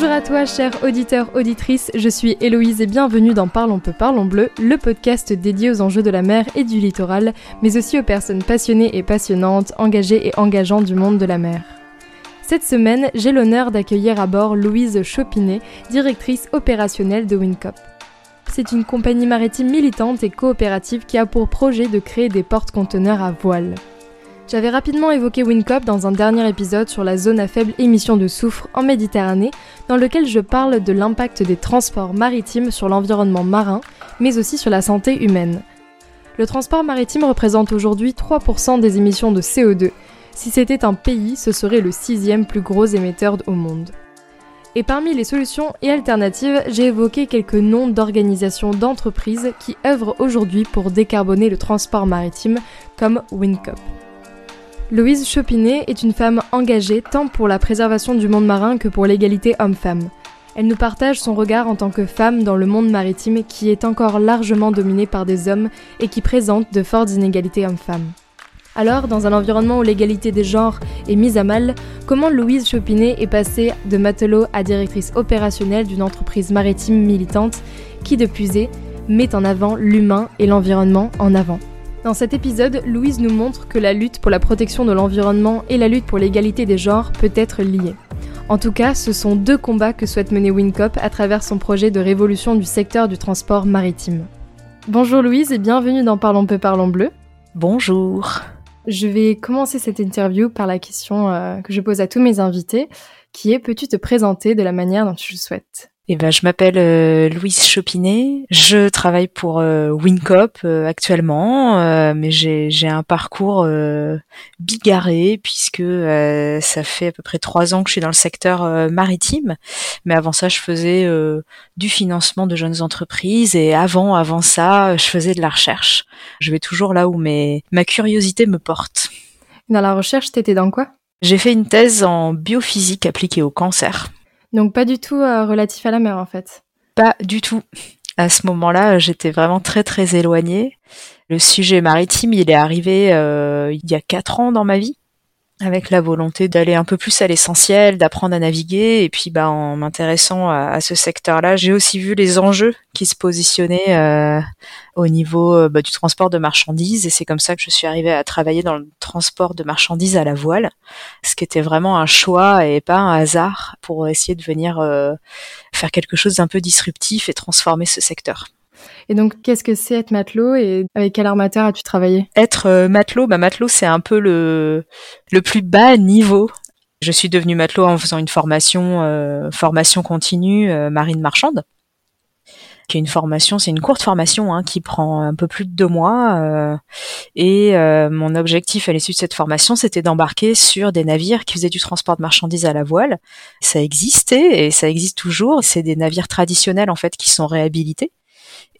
Bonjour à toi, chers auditeurs, auditrices, je suis Héloïse et bienvenue dans Parlons peu, parlons bleu, le podcast dédié aux enjeux de la mer et du littoral, mais aussi aux personnes passionnées et passionnantes, engagées et engageantes du monde de la mer. Cette semaine, j'ai l'honneur d'accueillir à bord Louise Chopinet, directrice opérationnelle de Wincop. C'est une compagnie maritime militante et coopérative qui a pour projet de créer des portes-conteneurs à voile. J'avais rapidement évoqué Wincop dans un dernier épisode sur la zone à faible émission de soufre en Méditerranée, dans lequel je parle de l'impact des transports maritimes sur l'environnement marin, mais aussi sur la santé humaine. Le transport maritime représente aujourd'hui 3% des émissions de CO2. Si c'était un pays, ce serait le sixième plus gros émetteur au monde. Et parmi les solutions et alternatives, j'ai évoqué quelques noms d'organisations d'entreprises qui œuvrent aujourd'hui pour décarboner le transport maritime, comme Wincop. Louise Chopinet est une femme engagée tant pour la préservation du monde marin que pour l'égalité homme-femme. Elle nous partage son regard en tant que femme dans le monde maritime qui est encore largement dominé par des hommes et qui présente de fortes inégalités hommes-femmes. Alors, dans un environnement où l'égalité des genres est mise à mal, comment Louise Chopinet est passée de matelot à directrice opérationnelle d'une entreprise maritime militante qui, depuis met en avant l'humain et l'environnement en avant? Dans cet épisode, Louise nous montre que la lutte pour la protection de l'environnement et la lutte pour l'égalité des genres peut être liée. En tout cas, ce sont deux combats que souhaite mener Wincop à travers son projet de révolution du secteur du transport maritime. Bonjour Louise et bienvenue dans Parlons peu, parlons bleu. Bonjour. Je vais commencer cette interview par la question euh, que je pose à tous mes invités, qui est peux-tu te présenter de la manière dont tu le souhaites? Eh ben, je m'appelle euh, Louise Chopinet. Je travaille pour euh, Wincop euh, actuellement, mais j'ai un parcours bigarré puisque ça fait à peu près trois ans que je suis dans le secteur maritime. Mais avant ça, je faisais du financement de jeunes entreprises et avant, avant ça, je faisais de la recherche. Je vais toujours là où mes, ma curiosité me porte. Dans la recherche, t'étais dans quoi? J'ai fait une thèse en biophysique appliquée au cancer. Donc pas du tout euh, relatif à la mer en fait. Pas du tout. À ce moment-là, j'étais vraiment très très éloignée. Le sujet maritime, il est arrivé euh, il y a quatre ans dans ma vie avec la volonté d'aller un peu plus à l'essentiel, d'apprendre à naviguer. Et puis, bah, en m'intéressant à, ce secteur-là, j'ai aussi vu les enjeux qui se positionnaient euh, au niveau euh, bah, du transport de marchandises. Et c'est comme ça que je suis arrivée à travailler dans le transport de marchandises à la voile, ce qui était vraiment un choix et pas un hasard pour essayer de venir euh, faire quelque chose d'un peu disruptif et transformer ce secteur. Et donc, qu'est-ce que c'est être matelot et avec quel armateur as-tu travaillé? Être euh, matelot, bah matelot, c'est un peu le plus bas niveau. Je suis devenue matelot en faisant une formation euh, formation continue euh, marine marchande qui une formation, c'est une courte formation hein, qui prend un peu plus de deux mois. et mon objectif à l'issue de cette formation, c'était d'embarquer sur des navires qui faisaient du transport de marchandises à la voile. Ça existait et ça existe toujours. C'est des navires traditionnels en fait qui sont réhabilités.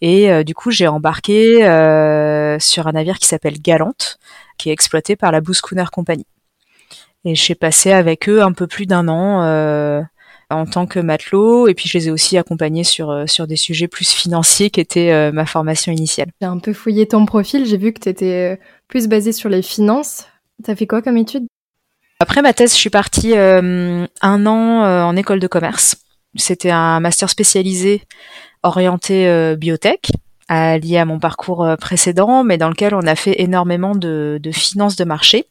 Et euh, du coup, j'ai embarqué euh, sur un navire qui s'appelle Galante, qui est exploité par la Blue Schooner Company. Et j'ai passé avec eux un peu plus d'un an euh, en tant que matelot, et puis je les ai aussi accompagnés sur sur des sujets plus financiers qui étaient ma formation initiale. J'ai un peu fouillé ton profil, j'ai vu que tu étais plus basé sur les finances. T'as fait quoi comme étude? Après ma thèse, je suis partie un an en école de commerce. C'était un master spécialisé orienté euh, biotech, lié à mon parcours euh, précédent, mais dans lequel on a fait énormément de, finances de marché.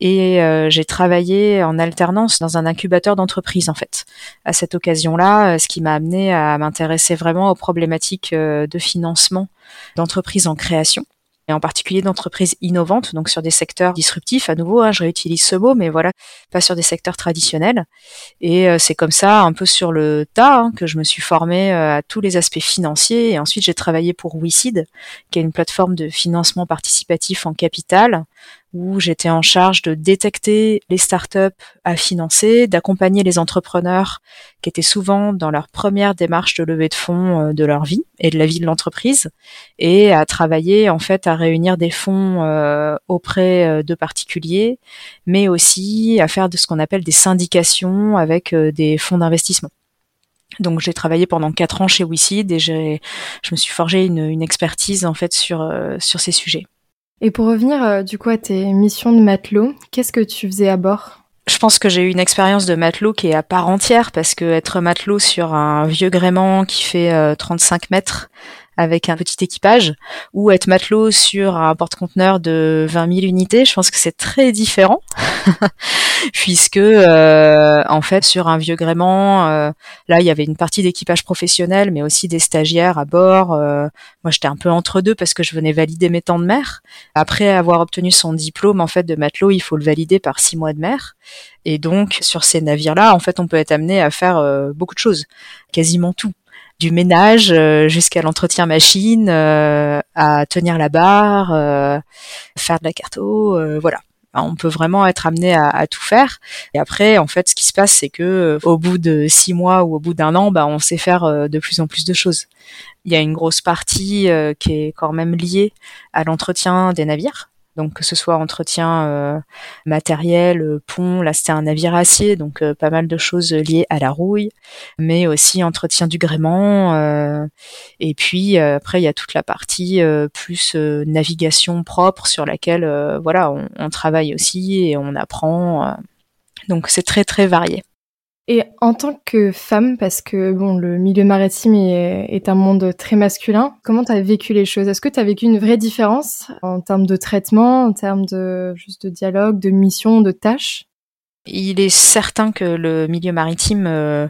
Et euh, j'ai travaillé en alternance dans un incubateur d'entreprise en fait. À cette occasion-là, ce qui m'a amené à m'intéresser vraiment aux problématiques de financement d'entreprises en création et en particulier d'entreprises innovantes, donc sur des secteurs disruptifs. À nouveau, hein, je réutilise ce mot, mais voilà, pas sur des secteurs traditionnels. Et euh, c'est comme ça, un peu sur le tas, hein, que je me suis formée euh, à tous les aspects financiers. Et ensuite, j'ai travaillé pour WeSeed, qui est une plateforme de financement participatif en capital, où j'étais en charge de détecter les startups à financer, d'accompagner les entrepreneurs qui étaient souvent dans leur première démarche de levée de fonds euh, de leur vie et de la vie de l'entreprise, et à travailler en fait à réunir des fonds euh, auprès euh, de particuliers, mais aussi à faire de ce qu'on appelle des syndications avec des fonds d'investissement. Donc j'ai travaillé pendant quatre ans chez WeSeed et je me suis forgé une, expertise en fait sur ces sujets. Et pour revenir euh, du coup à tes missions de matelot, qu'est-ce que tu faisais à bord? Je pense que j'ai eu une expérience de matelot qui est à part entière parce que être matelot sur un vieux gréement qui fait 35 mètres avec un petit équipage ou être matelot sur un porte-conteneur de 20 000 unités, je pense que c'est très différent puisque euh, en fait sur un vieux gréement, euh, là il y avait une partie d'équipage professionnel mais aussi des stagiaires à bord. Euh, moi j'étais un peu entre deux parce que je venais valider mes temps de mer. Après avoir obtenu son diplôme en fait de matelot, il faut le valider par six mois de mer. Et donc sur ces navires-là, en fait, on peut être amené à faire beaucoup de choses, quasiment tout du ménage euh, jusqu'à l'entretien machine, euh, à tenir la barre, euh, faire de la carto, voilà. On peut vraiment être amené à, tout faire. Et après, en fait, ce qui se passe, c'est que au bout de six mois ou au bout d'un an, bah, on sait faire de plus en plus de choses. Il y a une grosse partie qui est quand même liée à l'entretien des navires donc que ce soit entretien euh, matériel, euh, pont, là c'était un navire acier, donc euh, pas mal de choses liées à la rouille, mais aussi entretien du gréement. et puis après il y a toute la partie plus navigation propre sur laquelle voilà on, on, travaille aussi et on apprend. donc c'est très très varié. Et en tant que femme, parce que bon, le milieu maritime est, un monde très masculin, comment tu as vécu les choses? Est-ce que tu as vécu une vraie différence en termes de traitement, en termes de juste de dialogue, de mission, de tâches? Il est certain que le milieu maritime euh,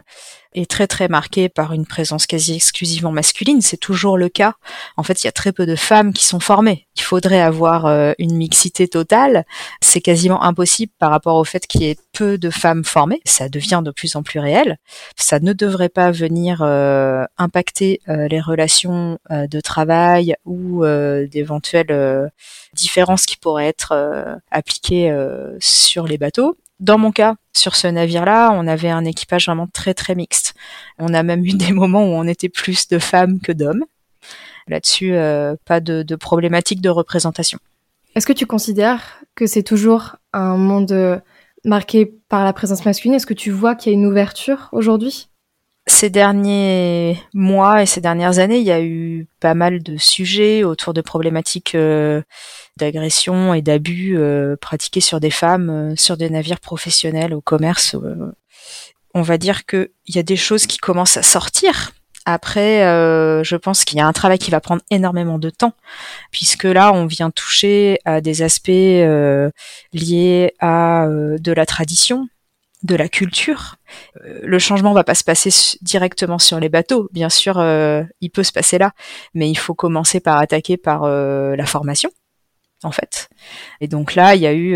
est très très marqué par une présence quasi exclusivement masculine. C'est toujours le cas. En fait, il y a très peu de femmes qui sont formées. Il faudrait avoir euh, une mixité totale. C'est quasiment impossible par rapport au fait qu'il y ait peu de femmes formées. Ça devient de plus en plus réel. Ça ne devrait pas venir euh, impacter les relations de travail ou d'éventuelles différences qui pourraient être appliquées sur les bateaux. Dans mon cas, sur ce navire-là, on avait un équipage vraiment très très mixte. On a même eu des moments où on était plus de femmes que d'hommes. Là-dessus, euh, pas de, de problématique de représentation. Est-ce que tu considères que c'est toujours un monde marqué par la présence masculine? Est-ce que tu vois qu'il y a une ouverture aujourd'hui? Ces derniers mois et ces dernières années, il y a eu pas mal de sujets autour de problématiques euh, d'agression et d'abus euh, pratiqués sur des femmes, euh, sur des navires professionnels au commerce. on va dire qu'il y a des choses qui commencent à sortir. Après, je pense qu'il y a un travail qui va prendre énormément de temps, puisque là, on vient toucher à des aspects liés à de la tradition, de la culture. Euh, le changement va pas se passer directement sur les bateaux, bien sûr, euh, il peut se passer là, mais il faut commencer par attaquer par euh, la formation, en fait. Et donc là, il y a eu,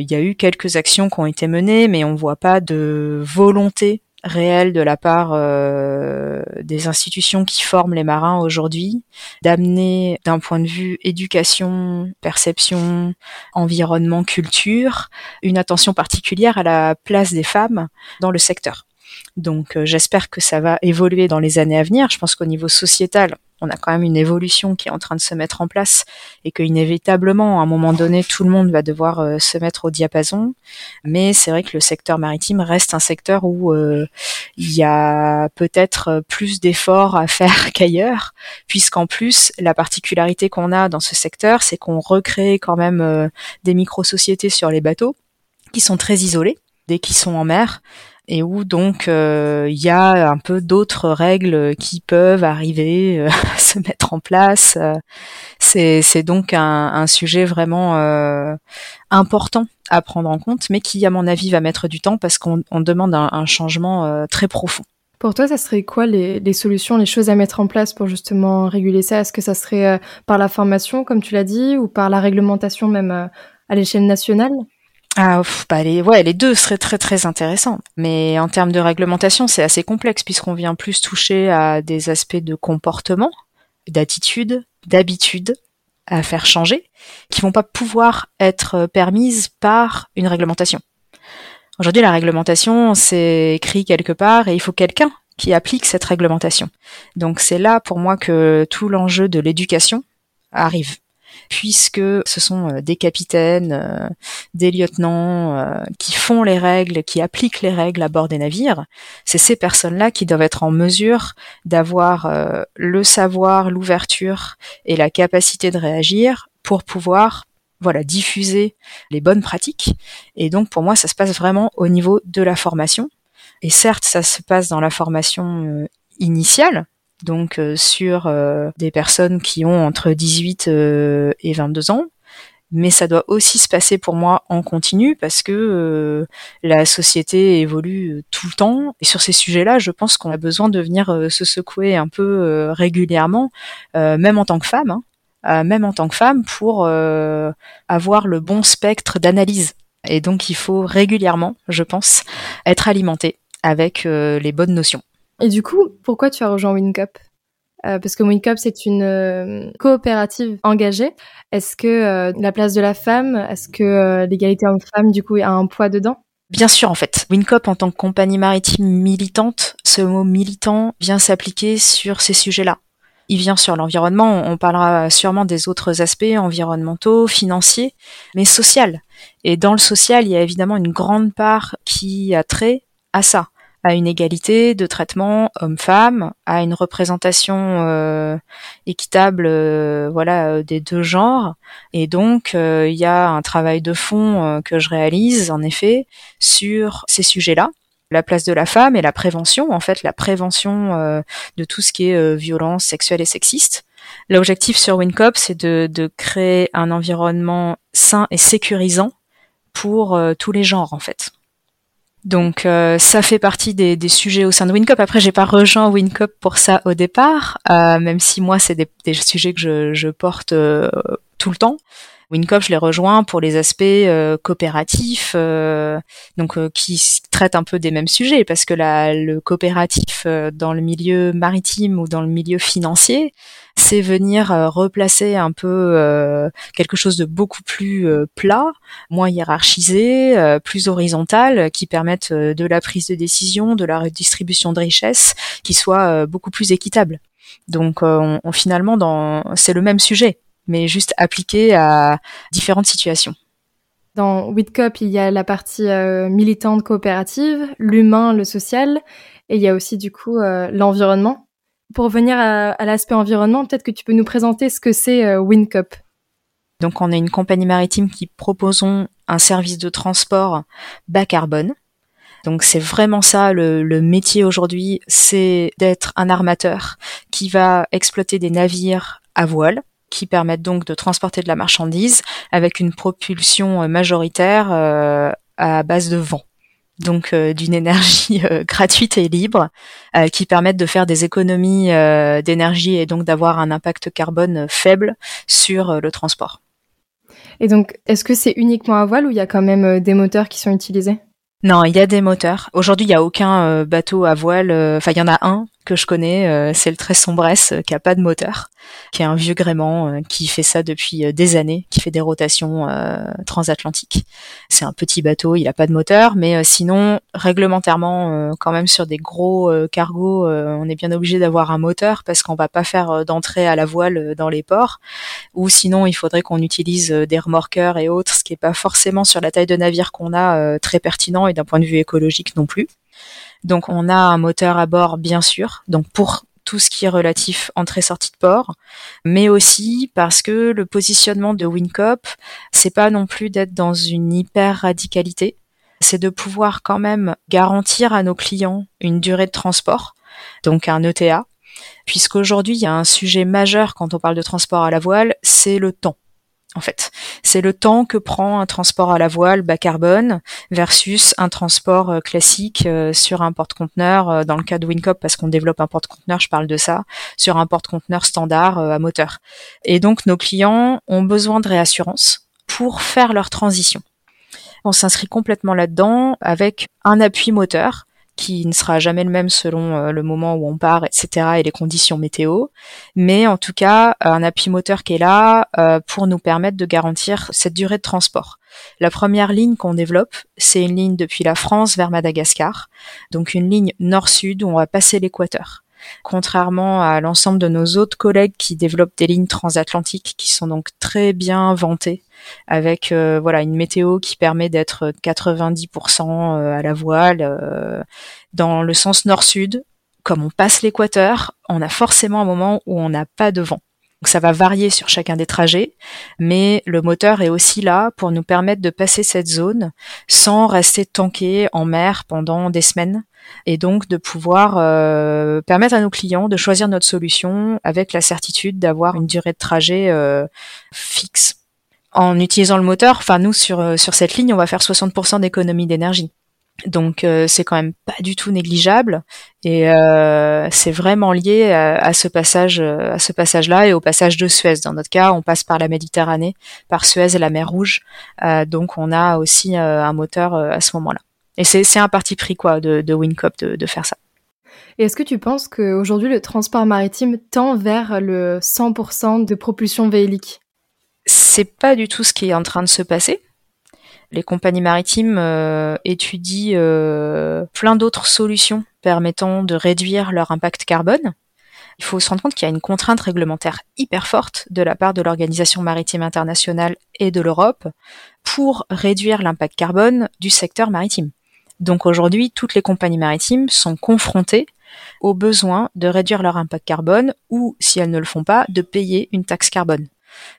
il y a eu quelques actions qui ont été menées, mais on voit pas de volonté réel de la part euh, des institutions qui forment les marins aujourd'hui, d'amener d'un point de vue éducation, perception, environnement, culture, une attention particulière à la place des femmes dans le secteur. Donc euh, j'espère que ça va évoluer dans les années à venir. Je pense qu'au niveau sociétal, on a quand même une évolution qui est en train de se mettre en place et que inévitablement, à un moment donné, tout le monde va devoir euh, se mettre au diapason. Mais c'est vrai que le secteur maritime reste un secteur où euh, il y a peut-être plus d'efforts à faire qu'ailleurs, puisqu'en plus, la particularité qu'on a dans ce secteur, c'est qu'on recrée quand même des micro-sociétés sur les bateaux qui sont très isolés dès qu'ils sont en mer et où donc euh, il y a un peu d'autres règles qui peuvent arriver euh, à se mettre en place. c'est donc un, sujet vraiment euh, important à prendre en compte, mais qui à mon avis va mettre du temps parce qu'on demande un, changement très profond. Pour toi, ça serait quoi les, les, solutions, les choses à mettre en place pour justement réguler ça? Est-ce que ça serait par la formation, comme tu l'as dit, ou par la réglementation même à l'échelle nationale? Ah, bah les, ouais, les deux seraient très très intéressants. Mais en termes de réglementation, c'est assez complexe puisqu'on vient plus toucher à des aspects de comportement, d'attitude, d'habitude à faire changer, qui vont pas pouvoir être permises par une réglementation. Aujourd'hui, la réglementation, c'est écrit quelque part et il faut quelqu'un qui applique cette réglementation. Donc c'est là pour moi que tout l'enjeu de l'éducation arrive puisque ce sont euh, des capitaines, euh, des lieutenants euh, qui font les règles, qui appliquent les règles à bord des navires. C'est ces personnes-là qui doivent être en mesure d'avoir le savoir, l'ouverture et la capacité de réagir pour pouvoir voilà, diffuser les bonnes pratiques. Et donc pour moi, ça se passe vraiment au niveau de la formation. Et certes, ça se passe dans la formation initiale, donc euh, sur euh, des personnes qui ont entre 18 et 22 ans, mais ça doit aussi se passer pour moi en continu parce que la société évolue tout le temps et sur ces sujets-là, je pense qu'on a besoin de venir se secouer un peu régulièrement, même en tant que femme. Hein. Euh, même en tant que femme, pour euh, avoir le bon spectre d'analyse. Et donc il faut régulièrement, je pense, être alimenté avec euh, les bonnes notions. Et du coup, pourquoi tu as rejoint WinCup parce que WinCup, c'est une coopérative engagée. Est-ce que la place de la femme, est-ce que l'égalité homme-femme, du coup, a un poids dedans? Bien sûr, en fait. WinCop, en tant que compagnie maritime militante, ce mot militant vient s'appliquer sur ces sujets-là il vient sur l'environnement. On parlera sûrement des autres aspects environnementaux, financiers, mais social. Et dans le social, il y a évidemment une grande part qui a trait à ça, à une égalité de traitement homme-femme, à une représentation euh, équitable, euh, voilà, euh, des deux genres. Et donc, il y a un travail de fond que je réalise, en effet, sur ces sujets-là la place de la femme et la prévention, en fait, la prévention de tout ce qui est violence sexuelle et sexiste. L'objectif sur WinCop, c'est de, créer un environnement sain et sécurisant pour tous les genres, en fait. Donc ça fait partie des, sujets au sein de WinCop. Après, j'ai pas rejoint WinCop pour ça au départ, même si moi c'est des, sujets que je, je porte tout le temps. WinCop, je les rejoins pour les aspects euh, coopératifs, euh, donc euh, qui traitent un peu des mêmes sujets, parce que la, le coopératif dans le milieu maritime ou dans le milieu financier, c'est venir replacer un peu quelque chose de beaucoup plus plat, moins hiérarchisé, plus horizontal, qui permette de la prise de décision, de la redistribution de richesses, qui soit beaucoup plus équitable. Donc on, finalement, dans, c'est le même sujet mais juste appliqué à différentes situations. Dans WITCOP, il y a la partie euh, militante coopérative, l'humain, le social, et il y a aussi du coup euh, l'environnement. Pour revenir à, l'aspect environnement, peut-être que tu peux nous présenter ce que c'est euh, WinCop. Donc on est une compagnie maritime qui proposons un service de transport bas carbone. Donc c'est vraiment ça le, le métier aujourd'hui, c'est d'être un armateur qui va exploiter des navires à voile qui permettent donc de transporter de la marchandise avec une propulsion euh, majoritaire euh, à base de vent donc euh, d'une énergie gratuite et libre, qui permettent de faire des économies d'énergie et donc d'avoir un impact carbone faible sur le transport. Et donc, est-ce que c'est uniquement à voile ou il y a quand même des moteurs qui sont utilisés? Non, il y a des moteurs. Aujourd'hui, il n'y a aucun bateau à voile. Enfin, il y en a un que je connais, c'est le très Sombresse qui a pas de moteur qui est un vieux gréement euh, qui fait ça depuis euh, des années, qui fait des rotations euh, transatlantiques. C'est un petit bateau, il n'a pas de moteur, mais sinon réglementairement, quand même sur des gros cargos, on est bien obligé d'avoir un moteur parce qu'on va pas faire d'entrée à la voile dans les ports, ou sinon il faudrait qu'on utilise des remorqueurs et autres, ce qui est pas forcément sur la taille de navire qu'on a très pertinent et d'un point de vue écologique non plus. Donc on a un moteur à bord bien sûr. Donc pour tout ce qui est relatif entrée-sortie de port, mais aussi parce que le positionnement de WinCop, c'est pas non plus d'être dans une hyper radicalité, c'est de pouvoir quand même garantir à nos clients une durée de transport, donc un ETA, puisqu'aujourd'hui il y a un sujet majeur quand on parle de transport à la voile, c'est le temps en fait. C'est le temps que prend un transport à la voile bas carbone versus un transport euh, classique euh, sur un porte-conteneur, euh, dans le cas de WinCop, parce qu'on développe un porte-conteneur, je parle de ça, sur un porte-conteneur standard à moteur. Et donc nos clients ont besoin de réassurance pour faire leur transition. On s'inscrit complètement là-dedans avec un appui moteur qui ne sera jamais le même selon euh, le moment où on part, etc. et les conditions météo. Mais en tout cas, un appui moteur qui est là euh, pour nous permettre de garantir cette durée de transport. La première ligne qu'on développe, c'est une ligne depuis la France vers Madagascar, donc une ligne nord-sud où on va passer l'équateur. Contrairement à l'ensemble de nos autres collègues qui développent des lignes transatlantiques qui sont donc très bien vantées avec euh, voilà une météo qui permet d'être 90% euh, à la voile euh, dans le sens nord-sud. Comme on passe l'équateur, on a forcément un moment où on n'a pas de vent. Donc ça va varier sur chacun des trajets, mais le moteur est aussi là pour nous permettre de passer cette zone sans rester tanké en mer pendant des semaines et donc de pouvoir euh, permettre à nos clients de choisir notre solution avec la certitude d'avoir une durée de trajet euh, fixe. En utilisant le moteur, enfin nous sur euh, sur cette ligne, on va faire 60% d'économie d'énergie. Donc c'est quand même pas du tout négligeable et c'est vraiment lié à, ce passage à ce passage là et au passage de Suez. Dans notre cas, on passe par la Méditerranée, par Suez et la mer Rouge, donc on a aussi un moteur à ce moment-là. Et c'est un parti pris quoi de, de Wincop de, de faire ça. Et est-ce que tu penses qu'aujourd'hui le transport maritime tend vers le 100% de propulsion véhilique C'est pas du tout ce qui est en train de se passer. Les compagnies maritimes euh, étudient euh, plein d'autres solutions permettant de réduire leur impact carbone. Il faut se rendre compte qu'il y a une contrainte réglementaire hyper forte de la part de l'Organisation maritime internationale et de l'Europe pour réduire l'impact carbone du secteur maritime. Donc aujourd'hui, toutes les compagnies maritimes sont confrontées au besoin de réduire leur impact carbone ou, si elles ne le font pas, de payer une taxe carbone.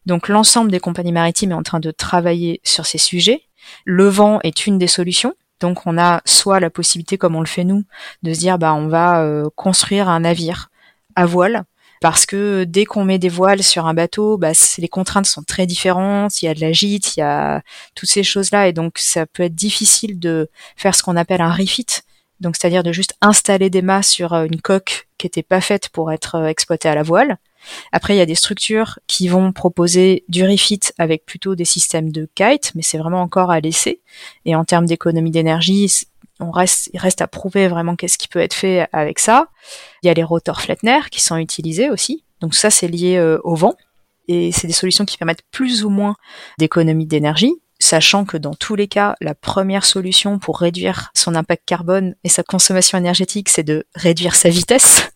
Donc l'ensemble des compagnies maritimes est en train de travailler sur ces sujets. Le vent est une des solutions. Donc on a soit la possibilité, comme on le fait nous, de se dire bah on va euh, construire un navire à voile parce que dès qu'on met des voiles sur un bateau, bah, les contraintes sont très différentes. Il y a de la gîte, il y a toutes ces choses-là, et donc ça peut être difficile de faire ce qu'on appelle un refit, donc c'est-à-dire de juste installer des mâts sur euh, une coque qui n'était pas faite pour être euh, exploitée à la voile. Après, il y a des structures qui vont proposer du refit avec plutôt des systèmes de kite, mais c'est vraiment encore à laisser. Et en termes d'économie d'énergie, on reste, il reste à prouver vraiment qu'est-ce qui peut être fait avec ça. Il y a les rotors Flettner qui sont utilisés aussi. Donc ça, c'est lié euh, au vent. Et c'est des solutions qui permettent plus ou moins d'économie d'énergie, sachant que dans tous les cas, la première solution pour réduire son impact carbone et sa consommation énergétique, c'est de réduire sa vitesse.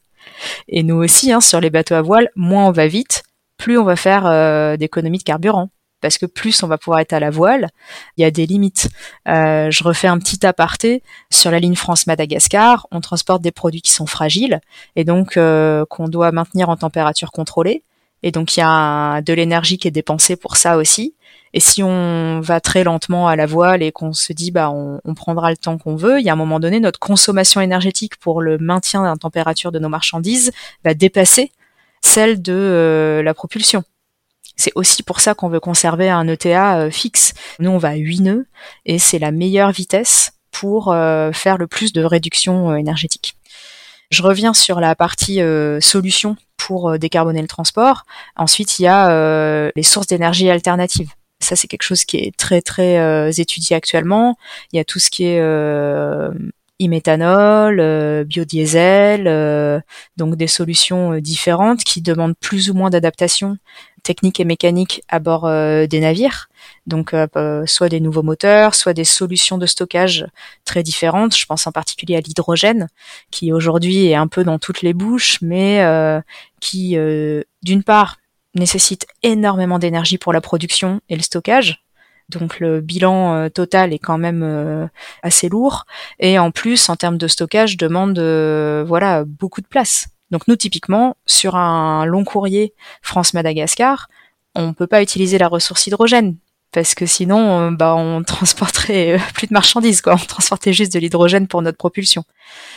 Et nous aussi, hein, sur les bateaux à voile, moins on va vite, plus on va faire euh, d'économie de carburant parce que plus on va pouvoir être à la voile, il y a des limites. Euh, je refais un petit aparté sur la ligne France-Madagascar, on transporte des produits qui sont fragiles et donc euh, qu'on doit maintenir en température contrôlée. Et donc il y a de l'énergie qui est dépensée pour ça aussi. Et si on va très lentement à la voile et qu'on se dit bah on, prendra le temps qu'on veut, il y a un moment donné notre consommation énergétique pour le maintien de la température de nos marchandises va dépasser celle de euh, la propulsion. C'est aussi pour ça qu'on veut conserver un ETA euh, fixe. Nous, on va à 8 nœuds et c'est la meilleure vitesse pour euh, faire le plus de réduction euh, énergétique. Je reviens sur la partie solution pour décarboner le transport. Ensuite, il y a les sources d'énergie alternatives. Ça, c'est quelque chose qui est très très étudié actuellement. Il y a tout ce qui est e-méthanol, biodiesel, donc des solutions différentes qui demandent plus ou moins d'adaptation technique et mécanique à bord des navires. Donc soit des nouveaux moteurs, soit des solutions de stockage très différentes. Je pense en particulier à l'hydrogène, qui aujourd'hui est un peu dans toutes les bouches, mais qui d'une part nécessite énormément d'énergie pour la production et le stockage, donc le bilan euh, total est quand même euh, assez lourd et en plus en termes de stockage demande euh, voilà beaucoup de place. Donc nous typiquement sur un long courrier France-Madagascar, on peut pas utiliser la ressource hydrogène parce que sinon bah on transporterait plus de marchandises quoi, on transportait juste de l'hydrogène pour notre propulsion.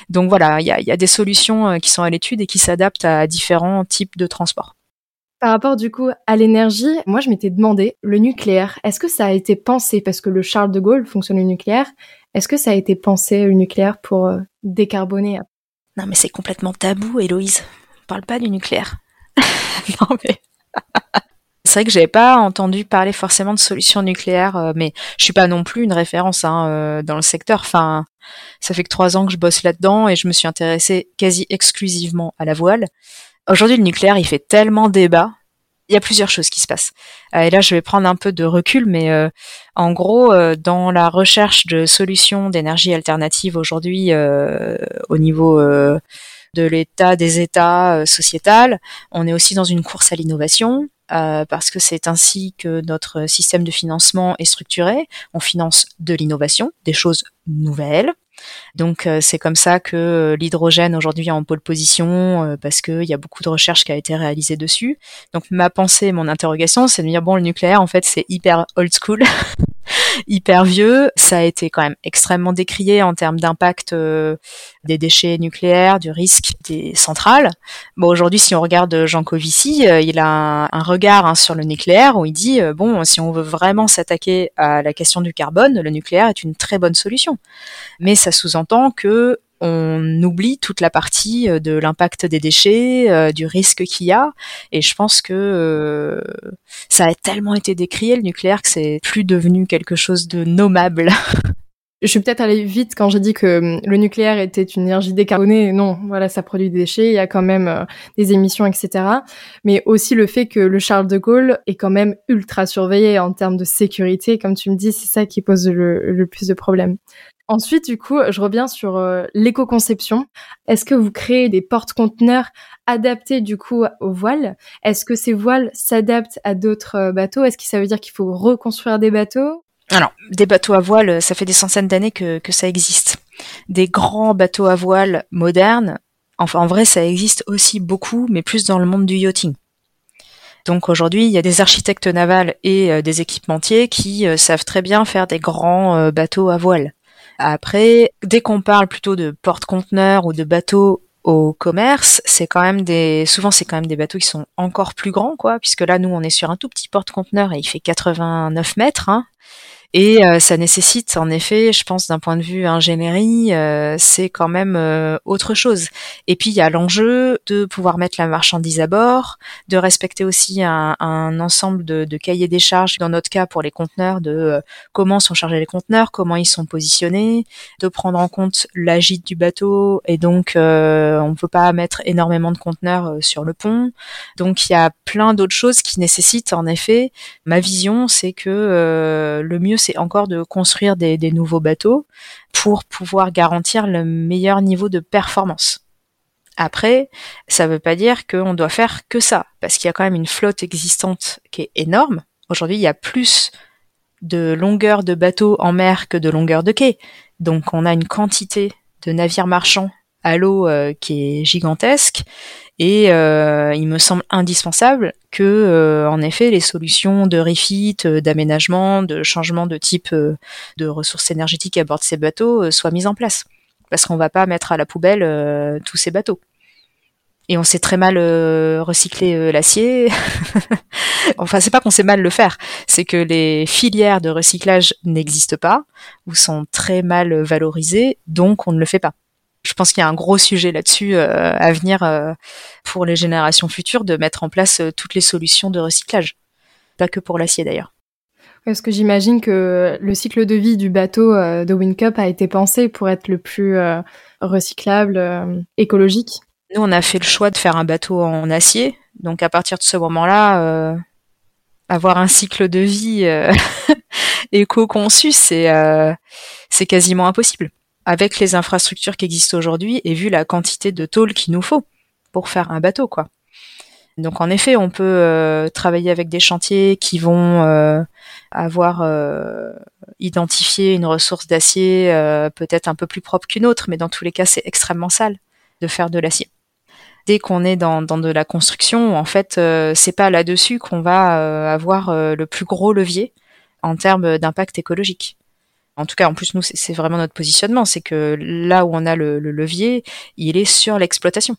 Donc voilà, il y a, des solutions qui sont à l'étude et qui s'adaptent à différents types de transports. Par rapport du coup à l'énergie, moi je m'étais demandé, le nucléaire, est-ce que ça a été pensé, parce que le Charles de Gaulle fonctionne au nucléaire, est-ce que ça a été pensé le nucléaire pour euh, décarboner Non mais c'est complètement tabou Héloïse, on parle pas du nucléaire. non mais... c'est vrai que j'avais pas entendu parler forcément de solutions nucléaires, euh, mais je suis pas non plus une référence hein, euh, dans le secteur. Enfin, ça fait que trois ans que je bosse là-dedans et je me suis intéressée quasi exclusivement à la voile. Aujourd'hui, le nucléaire, il fait tellement débat. Il y a plusieurs choses qui se passent. Euh, et là, je vais prendre un peu de recul, mais euh, en gros, euh, dans la recherche de solutions d'énergie alternative aujourd'hui au niveau de l'État, des États sociétal, on est aussi dans une course à l'innovation. parce que c'est ainsi que notre système de financement est structuré. On finance de l'innovation, des choses nouvelles. Donc c'est comme ça que l'hydrogène aujourd'hui est en pole position parce qu'il y a beaucoup de recherches qui a été réalisée dessus. Donc ma pensée, mon interrogation, c'est de dire bon le nucléaire en fait c'est hyper old school. hyper vieux. Ça a été quand même extrêmement décrié en termes d'impact euh, des déchets nucléaires, du risque des centrales. Bon, aujourd'hui, si on regarde Jean Covici, euh, il a un, regard hein, sur le nucléaire où il dit euh, bon, si on veut vraiment s'attaquer à la question du carbone, le nucléaire est une très bonne solution. Mais ça sous-entend que on oublie toute la partie euh, de l'impact des déchets, euh, du risque qu'il y a. Et je pense que euh, ça a tellement été décrié le nucléaire que c'est plus devenu quelque chose de nommable. Je suis peut-être allée vite quand j'ai dit que hum, le nucléaire était une énergie décarbonée. Non, voilà, ça produit des déchets, il y a quand même des émissions, etc. Mais aussi le fait que le Charles de Gaulle est quand même ultra surveillé en termes de sécurité. Comme tu me dis, c'est ça qui pose le, le plus de problèmes. Ensuite, du coup, je reviens sur euh, l'éco-conception. Est-ce que vous créez des porte-conteneurs adaptés du coup aux voiles? Est-ce que ces voiles s'adaptent à d'autres euh, bateaux? Est-ce que ça veut dire qu'il faut reconstruire des bateaux? Alors, des bateaux à voile, ça fait des centaines d'années que, ça existe. Des grands bateaux à voile modernes, enfin en vrai ça existe aussi beaucoup, mais plus dans le monde du yachting. Donc aujourd'hui, il y a des architectes navals et euh, des équipementiers qui savent très bien faire des grands bateaux à voile. Après, dès qu'on parle plutôt de porte-conteneurs ou de bateaux au commerce, c'est quand même des, souvent c'est quand même des bateaux qui sont encore plus grands, quoi, puisque là, nous, on est sur un tout petit porte-conteneur et il fait 89 mètres, hein. Et euh, ça nécessite, en effet, je pense, d'un point de vue ingénierie, euh, c'est quand même euh, autre chose. Et puis il y a l'enjeu de pouvoir mettre la marchandise à bord, de respecter aussi un, un ensemble de, de, cahiers des charges, dans notre cas pour les conteneurs, de comment sont chargés les conteneurs, comment ils sont positionnés, de prendre en compte l'agite du bateau, et donc on ne peut pas mettre énormément de conteneurs sur le pont. Donc il y a plein d'autres choses qui nécessitent, en effet, ma vision, c'est que le mieux c'est encore de construire des, nouveaux bateaux pour pouvoir garantir le meilleur niveau de performance. Après, ça ne veut pas dire qu'on doit faire que ça, parce qu'il y a quand même une flotte existante qui est énorme. Aujourd'hui, il y a plus de longueur de bateaux en mer que de longueur de quai. Donc on a une quantité de navires marchands à l'eau euh, qui est gigantesque et euh, il me semble indispensable que, euh, en effet, les solutions de refit, euh, d'aménagement, de changement de type de ressources énergétiques à bord de ces bateaux soient mises en place. Parce qu'on va pas mettre à la poubelle tous ces bateaux. Et on sait très mal recycler l'acier. enfin, c'est pas qu'on sait mal le faire, c'est que les filières de recyclage n'existent pas ou sont très mal valorisées, donc on ne le fait pas je pense qu'il y a un gros sujet là-dessus euh, à venir euh, pour les générations futures de mettre en place euh, toutes les solutions de recyclage. Pas que pour l'acier d'ailleurs. Parce que j'imagine que le cycle de vie du bateau de WinCup a été pensé pour être le plus recyclable, écologique. Nous, on a fait le choix de faire un bateau en acier. Donc à partir de ce moment-là, avoir un cycle de vie éco-conçu, c'est c'est quasiment impossible avec les infrastructures qui existent aujourd'hui et vu la quantité de tôle qu'il nous faut pour faire un bateau, quoi. Donc en effet, on peut euh, travailler avec des chantiers qui vont euh, avoir euh, identifié une ressource d'acier peut-être un peu plus propre qu'une autre, mais dans tous les cas, c'est extrêmement sale de faire de l'acier. Dès qu'on est dans, dans, de la construction, en fait, c'est pas là-dessus qu'on va avoir le plus gros levier en termes d'impact écologique en tout cas, en plus, nous, c'est vraiment notre positionnement, c'est que là où on a le, levier, il est sur l'exploitation.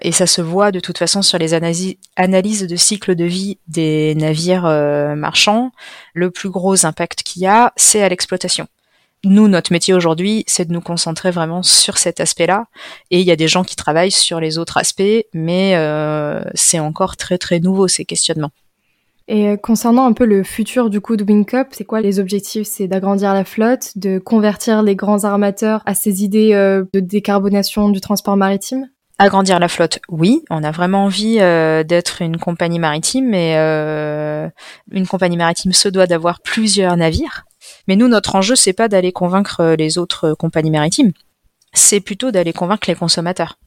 Et ça se voit de toute façon sur les analyses de cycle de vie des navires euh, marchands. Le plus gros impact qu'il y a, c'est à l'exploitation. Nous, notre métier aujourd'hui, c'est de nous concentrer vraiment sur cet aspect-là. Et il y a des gens qui travaillent sur les autres aspects, mais euh, c'est encore très très nouveau ces questionnements. Et euh, concernant un peu le futur du coup de WinCup, c'est quoi les objectifs? C'est d'agrandir la flotte, de convertir les grands armateurs à ces idées euh, de décarbonation du transport maritime? Agrandir la flotte, oui, on a vraiment envie euh, d'être une compagnie maritime, mais une compagnie maritime se doit d'avoir plusieurs navires. Mais nous, notre enjeu, c'est pas d'aller convaincre les autres compagnies maritimes, c'est plutôt d'aller convaincre les consommateurs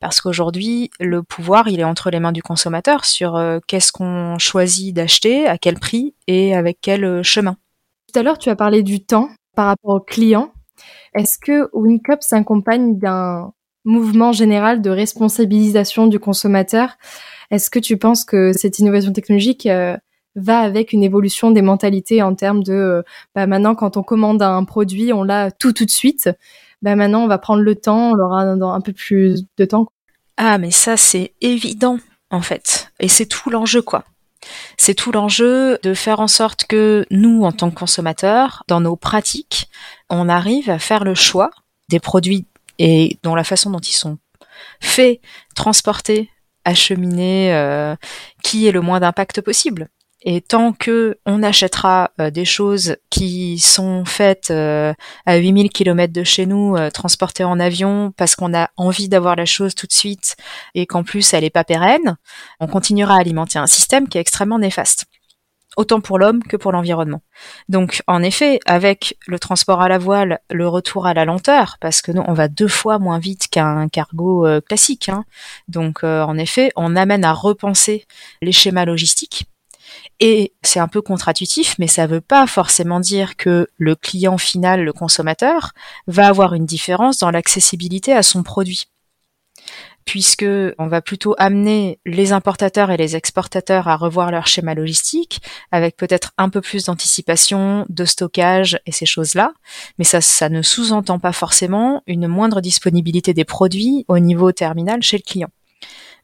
parce qu'aujourd'hui, le pouvoir, il est entre les mains du consommateur sur euh, qu'est-ce qu'on choisit d'acheter, à quel prix et avec quel euh, chemin. Tout à l'heure, tu as parlé du temps par rapport au client. Est-ce que WinCop s'accompagne d'un mouvement général de responsabilisation du consommateur? Est-ce que tu penses que cette innovation technologique euh, va avec une évolution des mentalités en termes de bah maintenant quand on commande un produit, on l'a tout tout de suite? Bah maintenant on va prendre le temps, on aura un, peu plus de temps. Ah mais ça c'est évident en fait et c'est tout l'enjeu quoi. C'est tout l'enjeu de faire en sorte que nous en tant que consommateurs, dans nos pratiques, on arrive à faire le choix des produits et dont la façon dont ils sont faits, transportés, acheminés, euh, qui est le moins d'impact possible. Et tant que on achètera euh, des choses qui sont faites euh, à 8000 km de chez nous, euh, transportées en avion, parce qu'on a envie d'avoir la chose tout de suite et qu'en plus elle est pas pérenne, on continuera à alimenter un système qui est extrêmement néfaste autant pour l'homme que pour l'environnement. Donc, en effet, avec le transport à la voile, le retour à la lenteur, parce que nous, on va deux fois moins vite qu'un cargo classique. Hein. Donc, en effet, on amène à repenser les schémas logistiques et c'est un peu contre-intuitif, mais ça ne veut pas forcément dire que le client final, le consommateur, va avoir une différence dans l'accessibilité à son produit. Puisque on va plutôt amener les importateurs et les exportateurs à revoir leur schéma logistique, avec peut-être un peu plus d'anticipation, de stockage et ces choses-là. Mais ça, ça ne sous-entend pas forcément une moindre disponibilité des produits au niveau terminal chez le client.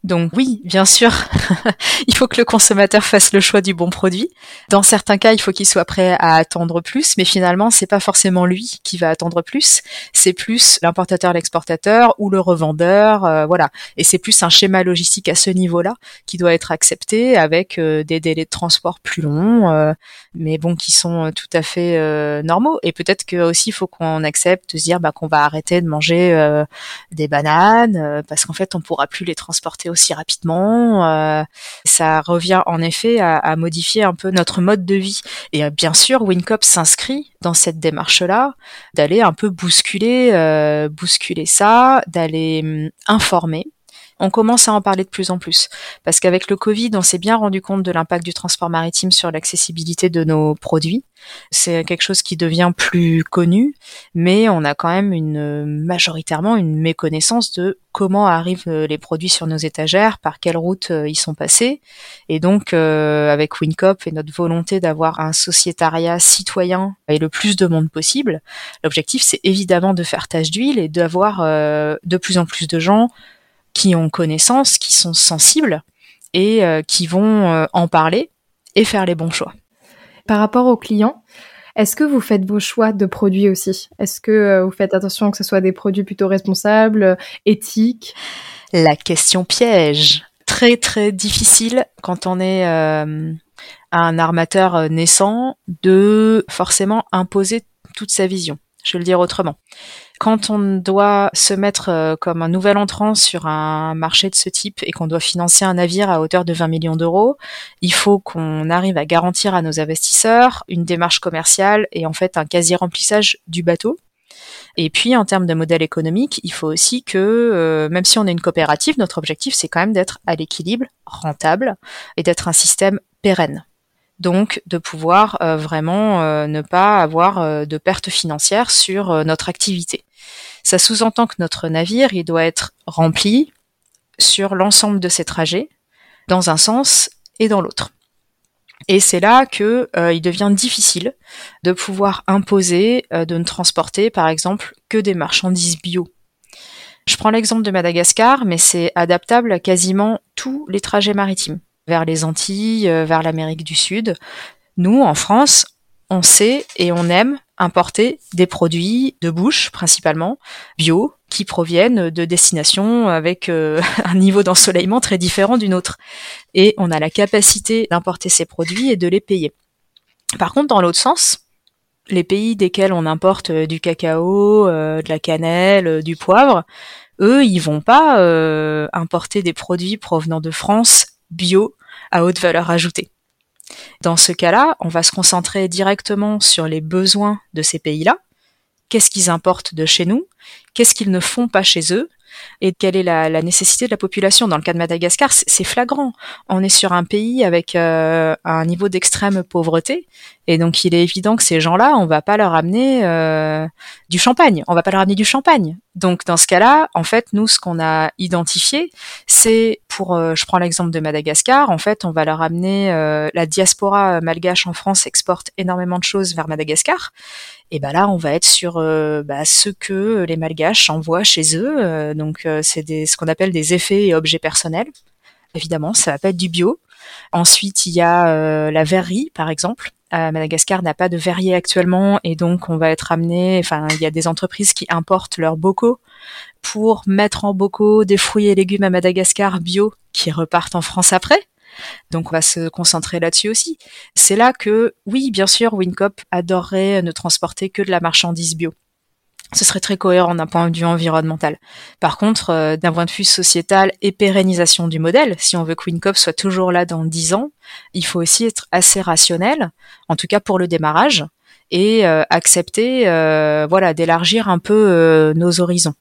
Donc oui, bien sûr, il faut que le consommateur fasse le choix du bon produit. Dans certains cas, il faut qu'il soit prêt à attendre plus, mais finalement, c'est pas forcément lui qui va attendre plus, c'est plus l'importateur, l'exportateur ou le revendeur, euh, voilà. Et c'est plus un schéma logistique à ce niveau-là qui doit être accepté avec euh, des délais de transport plus longs, euh, mais bon, qui sont tout à fait normaux. Et peut-être que aussi, il faut qu'on accepte de se dire bah, qu'on va arrêter de manger des bananes parce qu'en fait, on pourra plus les transporter aussi rapidement. Euh, ça revient en effet à, modifier un peu notre mode de vie. Et euh, bien sûr, Wincop s'inscrit dans cette démarche-là, d'aller un peu bousculer, euh, bousculer ça, d'aller hum, informer on commence à en parler de plus en plus. Parce qu'avec le Covid, on s'est bien rendu compte de l'impact du transport maritime sur l'accessibilité de nos produits. C'est quelque chose qui devient plus connu, mais on a quand même majoritairement une méconnaissance de comment arrivent euh, les produits sur nos étagères, par quelle route euh, ils sont passés. Et donc, euh, avec Wincop et notre volonté d'avoir un sociétariat citoyen et le plus de monde possible, l'objectif c'est évidemment de faire tâche d'huile et d'avoir de plus en plus de gens qui ont connaissance, qui sont sensibles et euh, qui vont euh, en parler et faire les bons choix. Par rapport aux clients, est-ce que vous faites vos choix de produits aussi? Est-ce que euh, vous faites attention que ce soit des produits plutôt responsables, éthiques? La question piège. Très très difficile quand on est un armateur naissant de forcément imposer toute sa vision. Je vais le dire autrement quand on doit se mettre euh, comme un nouvel entrant sur un marché de ce type et qu'on doit financer un navire à hauteur de 20 millions d'euros, il faut qu'on arrive à garantir à nos investisseurs une démarche commerciale et en fait un quasi-remplissage du bateau. Et puis en termes de modèle économique, il faut aussi que, euh, même si on est une coopérative, notre objectif c'est quand même d'être à l'équilibre, rentable et d'être un système pérenne donc de pouvoir euh, vraiment ne pas avoir de pertes financières sur notre activité. Ça sous-entend que notre navire, il doit être rempli sur l'ensemble de ses trajets, dans un sens et dans l'autre. Et c'est là que il devient difficile de pouvoir imposer de ne transporter, par exemple, que des marchandises bio. Je prends l'exemple de Madagascar, mais c'est adaptable à quasiment tous les trajets maritimes vers les Antilles, euh, vers l'Amérique du Sud. Nous, en France, on sait et on aime importer des produits de bouche principalement bio qui proviennent de destinations avec euh, un niveau d'ensoleillement très différent d'une autre. Et on a la capacité d'importer ces produits et de les payer. Par contre, dans l'autre sens, les pays desquels on importe euh, du cacao, de la cannelle, du poivre, eux, ils vont pas importer des produits provenant de France bio à haute valeur ajoutée. Dans ce cas-là, on va se concentrer directement sur les besoins de ces pays-là. Qu'est-ce qu'ils importent de chez nous? Qu'est-ce qu'ils ne font pas chez eux? Et quelle est la, nécessité de la population? Dans le cas de Madagascar, c'est flagrant. On est sur un pays avec euh, un niveau d'extrême pauvreté, et donc il est évident que ces gens-là, on va pas leur amener euh, du champagne. On va pas leur amener du champagne. Donc dans ce cas-là, en fait, nous, ce qu'on a identifié, c'est pour, euh, je prends l'exemple de Madagascar, en fait, on va leur amener la diaspora malgache en France exporte énormément de choses vers Madagascar et ben là on va être sur bah, ce que les malgaches envoient chez eux donc euh, c'est ce qu'on appelle des effets et objets personnels évidemment ça va pas être du bio ensuite il y a la verrerie par exemple Madagascar n'a pas de verrier actuellement et donc on va être amené enfin il y a des entreprises qui importent leurs bocaux pour mettre en bocaux des fruits et légumes à Madagascar bio qui repartent en France après donc on va se concentrer là-dessus aussi. C'est là que, oui, bien sûr, Wincop adorerait ne transporter que de la marchandise bio. Ce serait très cohérent d'un point de vue environnemental. Par contre, euh, d'un point de vue sociétal et pérennisation du modèle, si on veut que Wincop soit toujours là dans 10 ans, il faut aussi être assez rationnel, en tout cas pour le démarrage, et euh, accepter euh, voilà, d'élargir un peu nos horizons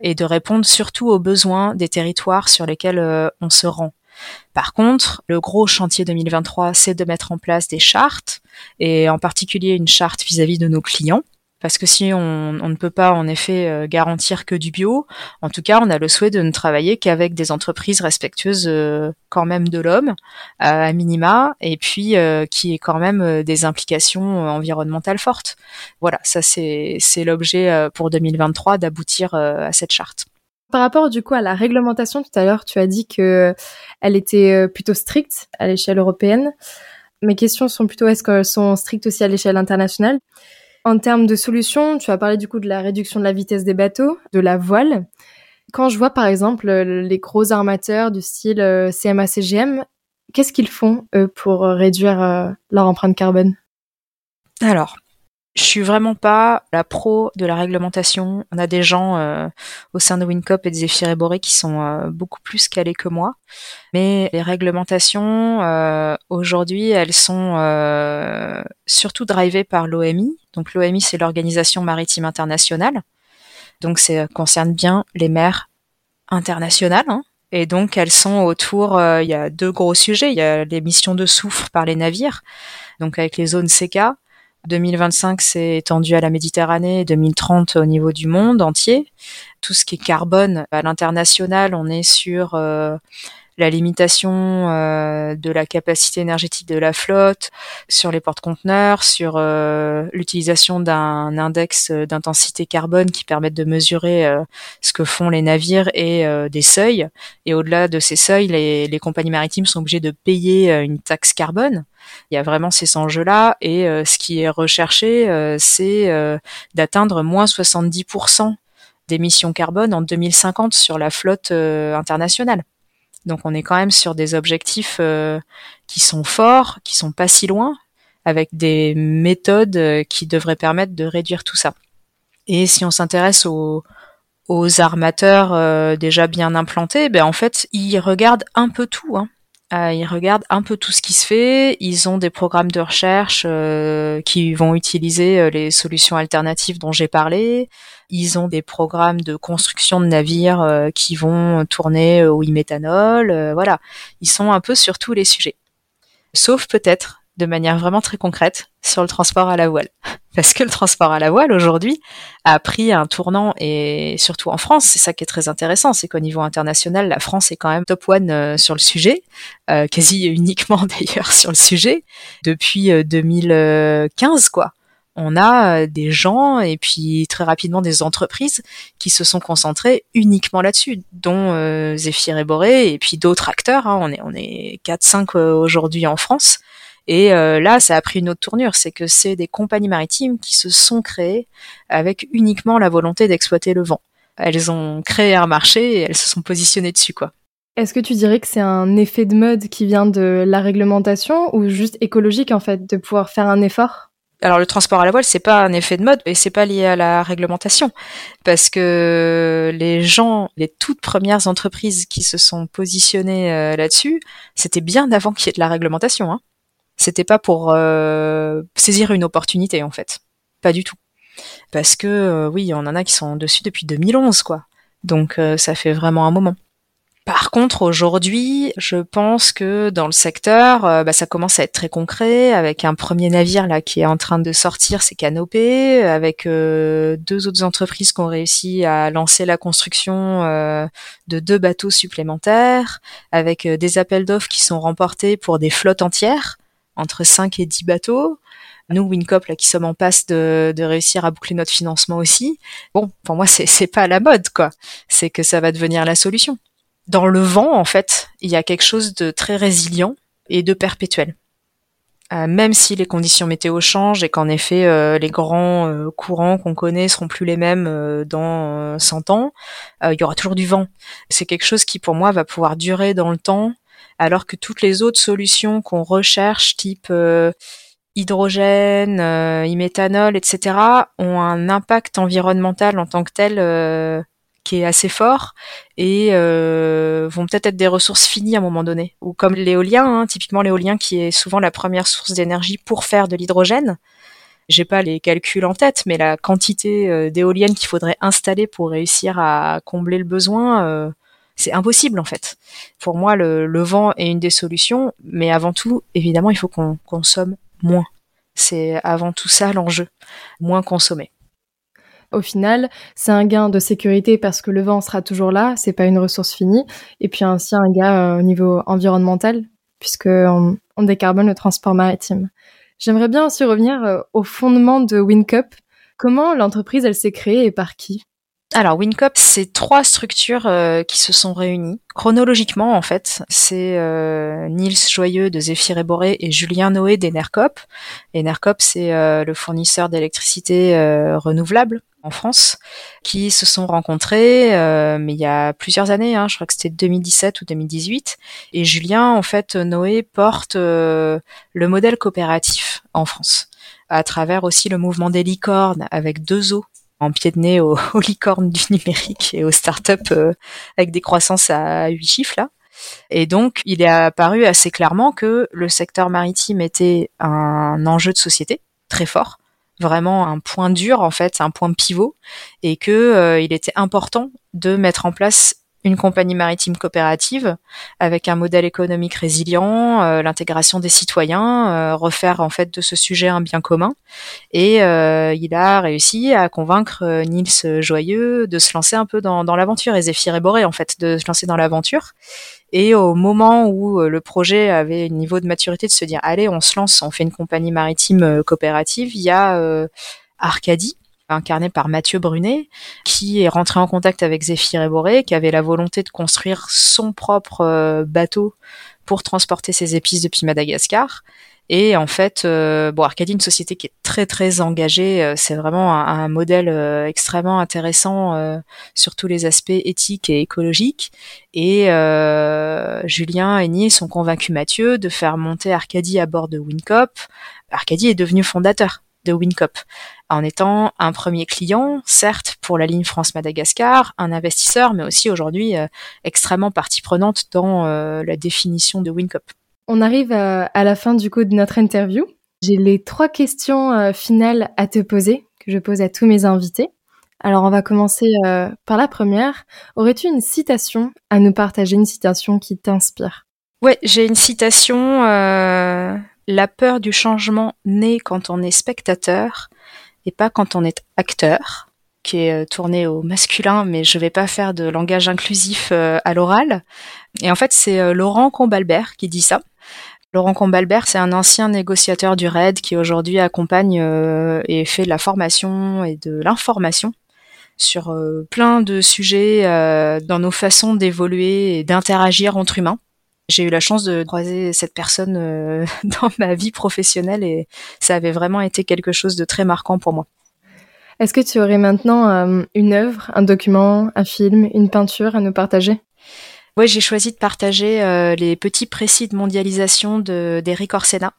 et de répondre surtout aux besoins des territoires sur lesquels on se rend. Par contre, le gros chantier 2023, c'est de mettre en place des chartes, et en particulier une charte vis-à-vis de nos clients. Parce que si on, ne peut pas en effet euh, garantir que du bio, en tout cas, on a le souhait de ne travailler qu'avec des entreprises respectueuses euh, quand même de l'homme, à minima, et puis euh, qui est quand même des implications environnementales fortes. Voilà, ça c'est l'objet pour 2023 d'aboutir à cette charte. Par rapport du coup à la réglementation, tout à l'heure, tu as dit que elle était euh, plutôt stricte à l'échelle européenne. Mes questions sont plutôt est-ce qu'elles sont strictes aussi à l'échelle internationale? En termes de solutions, tu as parlé du coup de la réduction de la vitesse des bateaux, de la voile. Quand je vois par exemple les gros armateurs du style euh, CMA-CGM, qu'est-ce qu'ils font eux pour réduire euh, leur empreinte carbone? Alors, je suis vraiment pas la pro de la réglementation. On a des gens euh, au sein de Wincop et de Zephyr Boré qui sont euh, beaucoup plus calés que moi. Mais les réglementations, euh, aujourd'hui, elles sont surtout drivées par l'OMI. Donc l'OMI, c'est l'Organisation maritime internationale. Donc ça concerne bien les mers internationales. Hein. Et donc elles sont autour, il y a deux gros sujets. Il y a l'émission de soufre par les navires, donc avec les zones CK 2025, c'est étendu à la Méditerranée, 2030 au niveau du monde entier. Tout ce qui est carbone à l'international, on est sur euh, la limitation euh, de la capacité énergétique de la flotte, sur les porte-conteneurs, sur euh, l'utilisation d'un index d'intensité carbone qui permettent de mesurer ce que font les navires et des seuils. Et au-delà de ces seuils, les compagnies maritimes sont obligées de payer une taxe carbone. Il y a vraiment ces enjeux-là et euh, ce qui est recherché, euh, c'est euh, d'atteindre moins 70% d'émissions carbone en 2050 sur la flotte internationale. Donc on est quand même sur des objectifs qui sont forts, qui sont pas si loin, avec des méthodes qui devraient permettre de réduire tout ça. Et si on s'intéresse aux, armateurs déjà bien implantés, ben en fait ils regardent un peu tout. Hein. Euh, ils regardent un peu tout ce qui se fait. Ils ont des programmes de recherche euh, qui vont utiliser euh, les solutions alternatives dont j'ai parlé. Ils ont des programmes de construction de navires qui vont tourner au e-méthanol. voilà, ils sont un peu sur tous les sujets. Sauf peut-être de manière vraiment très concrète sur le transport à la voile. Parce que le transport à la voile aujourd'hui a pris un tournant et surtout en France, c'est ça qui est très intéressant, c'est qu'au niveau international, la France est quand même top one euh, sur le sujet, euh, quasi uniquement d'ailleurs sur le sujet depuis 2015 euh, quoi. On a des gens et puis très rapidement des entreprises qui se sont concentrés uniquement là-dessus, dont Zephyr et Boré et puis d'autres acteurs. Hein. On est on est 4-5 aujourd'hui en France et euh, là, ça a pris une autre tournure, c'est que c'est des compagnies maritimes qui se sont créées avec uniquement la volonté d'exploiter le vent. Elles ont créé un marché et elles se sont positionnées dessus, quoi. Est-ce que tu dirais que c'est un effet de mode qui vient de la réglementation ou juste écologique en fait de pouvoir faire un effort? Alors le transport à la voile, c'est pas un effet de mode et c'est pas lié à la réglementation parce que les gens, les toutes premières entreprises qui se sont positionnées euh, là-dessus, c'était bien avant qu'il y ait de la réglementation. Hein. C'était pas pour euh, saisir une opportunité en fait, pas du tout. Parce que euh, oui, on en a qui sont dessus depuis 2011 quoi. Donc ça fait vraiment un moment. Par contre, aujourd'hui, je pense que dans le secteur, euh, bah, ça commence à être très concret, avec un premier navire là qui est en train de sortir, c'est Canopé, avec euh, deux autres entreprises qui ont réussi à lancer la construction euh, de deux bateaux supplémentaires, avec des appels d'offres qui sont remportés pour des flottes entières, entre 5 et 10 bateaux. Nous, Wincop, là, qui sommes en passe de, réussir à boucler notre financement aussi. Bon, pour moi, c'est, c'est pas la mode, quoi. C'est que ça va devenir la solution dans le vent, en fait, il y a quelque chose de très résilient et de perpétuel. Euh, même si les conditions météo changent et qu'en effet euh, les grands euh, courants qu'on connaît seront plus les mêmes dans 100 ans, il y aura toujours du vent. C'est quelque chose qui pour moi va pouvoir durer dans le temps, alors que toutes les autres solutions qu'on recherche, type hydrogène, e-méthanol, etc., ont un impact environnemental en tant que tel qui est assez fort et euh, vont peut-être être des ressources finies à un moment donné. Ou comme l'éolien, hein, typiquement l'éolien qui est souvent la première source d'énergie pour faire de l'hydrogène. J'ai pas les calculs en tête, mais la quantité euh, d'éoliennes qu'il faudrait installer pour réussir à combler le besoin, euh, c'est impossible en fait. Pour moi, le, vent est une des solutions, mais avant tout, évidemment, il faut qu'on consomme moins. C'est avant tout ça l'enjeu, moins consommer. Au final, c'est un gain de sécurité parce que le vent sera toujours là, c'est pas une ressource finie, et puis ainsi un gain euh, au niveau environnemental puisque on, décarbone le transport maritime. J'aimerais bien aussi revenir euh, au fondement de WinCup. Comment l'entreprise elle s'est créée et par qui? Alors WinCop, c'est trois structures euh, qui se sont réunies. Chronologiquement, en fait, c'est euh, Niels Joyeux de Zéphyr et Boré et Julien Noé d'Enercop. Enercop, c'est euh, le fournisseur d'électricité renouvelable en France, qui se sont rencontrés, mais il y a plusieurs années, hein, je crois que c'était 2017 ou 2018. Et Julien, en fait, Noé porte le modèle coopératif en France à travers aussi le mouvement des licornes avec deux eaux en pied de nez aux, licornes du numérique et aux startups euh, avec des croissances à huit chiffres là. Et donc, il est apparu assez clairement que le secteur maritime était un enjeu de société très fort, vraiment un point dur en fait, un point pivot, et que euh, il était important de mettre en place une compagnie maritime coopérative avec un modèle économique résilient, euh, l'intégration des citoyens, euh, refaire en fait de ce sujet un bien commun. Et euh, il a réussi à convaincre Niels Joyeux de se lancer un peu dans, dans l'aventure et Zéphyr et Boré en fait de se lancer dans l'aventure. Et au moment où le projet avait un niveau de maturité de se dire allez on se lance, on fait une compagnie maritime coopérative, il y a Arcadie incarné par Mathieu Brunet, qui est rentré en contact avec Zéphyr Boré, qui avait la volonté de construire son propre euh, bateau pour transporter ses épices depuis Madagascar. Et en fait, euh, bon, Arcadie, une société qui est très très engagée, euh, c'est vraiment un, modèle extrêmement intéressant sur tous les aspects éthiques et écologiques. Et Julien et Niels ont convaincu Mathieu de faire monter Arcadie à bord de Wincop. Arcadie est devenu fondateur de Wincop en étant un premier client, certes pour la ligne France-Madagascar, un investisseur, mais aussi aujourd'hui euh, extrêmement partie prenante dans euh, la définition de Wincop. On arrive à, la fin du coup de notre interview. J'ai les trois questions euh, finales à te poser que je pose à tous mes invités. Alors on va commencer par la première. Aurais-tu une citation à nous partager, une citation qui t'inspire? Ouais, j'ai une citation. La peur du changement naît quand on est spectateur et pas quand on est acteur, qui est euh, tourné au masculin, mais je vais pas faire de langage inclusif euh, à l'oral. Et en fait, c'est euh, Laurent Combalbert qui dit ça. Laurent Combalbert, c'est un ancien négociateur du RAID qui aujourd'hui accompagne et fait de la formation et de l'information sur plein de sujets dans nos façons d'évoluer et d'interagir entre humains. J'ai eu la chance de croiser cette personne euh, dans ma vie professionnelle et ça avait vraiment été quelque chose de très marquant pour moi. Est-ce que tu aurais maintenant euh, une œuvre, un document, un film, une peinture à nous partager? Oui, j'ai choisi de partager euh, les petits précis de mondialisation d'Eric Orsena.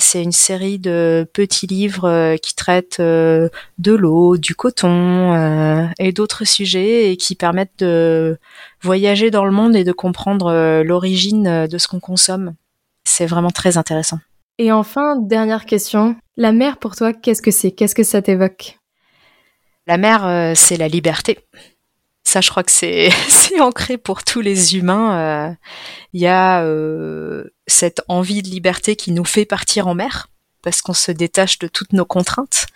C'est une série de petits livres qui traitent de l'eau, du coton et d'autres sujets et qui permettent de voyager dans le monde et de comprendre euh, l'origine euh, de ce qu'on consomme. C'est vraiment très intéressant. Et enfin, dernière question, la mer pour toi, qu'est-ce que c'est? Qu'est-ce que ça t'évoque? La mer, euh, c'est la liberté. Ça, je crois que c'est ancré pour tous les humains. Il y a cette envie de liberté qui nous fait partir en mer parce qu'on se détache de toutes nos contraintes.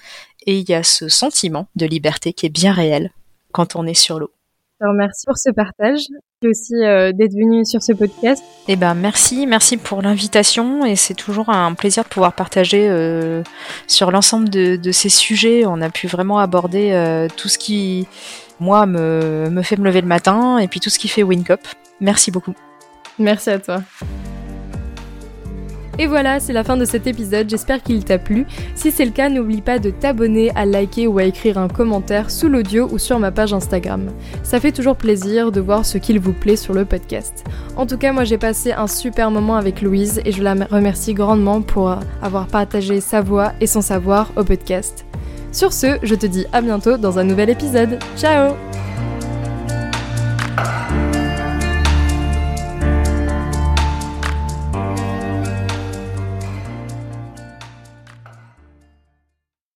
Et il y a ce sentiment de liberté qui est bien réel quand on est sur l'eau. Je te remercie pour ce partage et aussi euh, d'être venu sur ce podcast. Eh ben merci, merci pour l'invitation et c'est toujours un plaisir de pouvoir partager euh, sur l'ensemble de, ces sujets. On a pu vraiment aborder euh, tout ce qui, moi, me, me fait me lever le matin et puis tout ce qui fait WinCop. Merci beaucoup. Merci à toi. Et voilà, c'est la fin de cet épisode, j'espère qu'il t'a plu. Si c'est le cas, n'oublie pas de t'abonner, à liker ou à écrire un commentaire sous l'audio ou sur ma page Instagram. Ça fait toujours plaisir de voir ce qu'il vous plaît sur le podcast. En tout cas, moi j'ai passé un super moment avec Louise et je la remercie grandement pour avoir partagé sa voix et son savoir au podcast. Sur ce, je te dis à bientôt dans un nouvel épisode. Ciao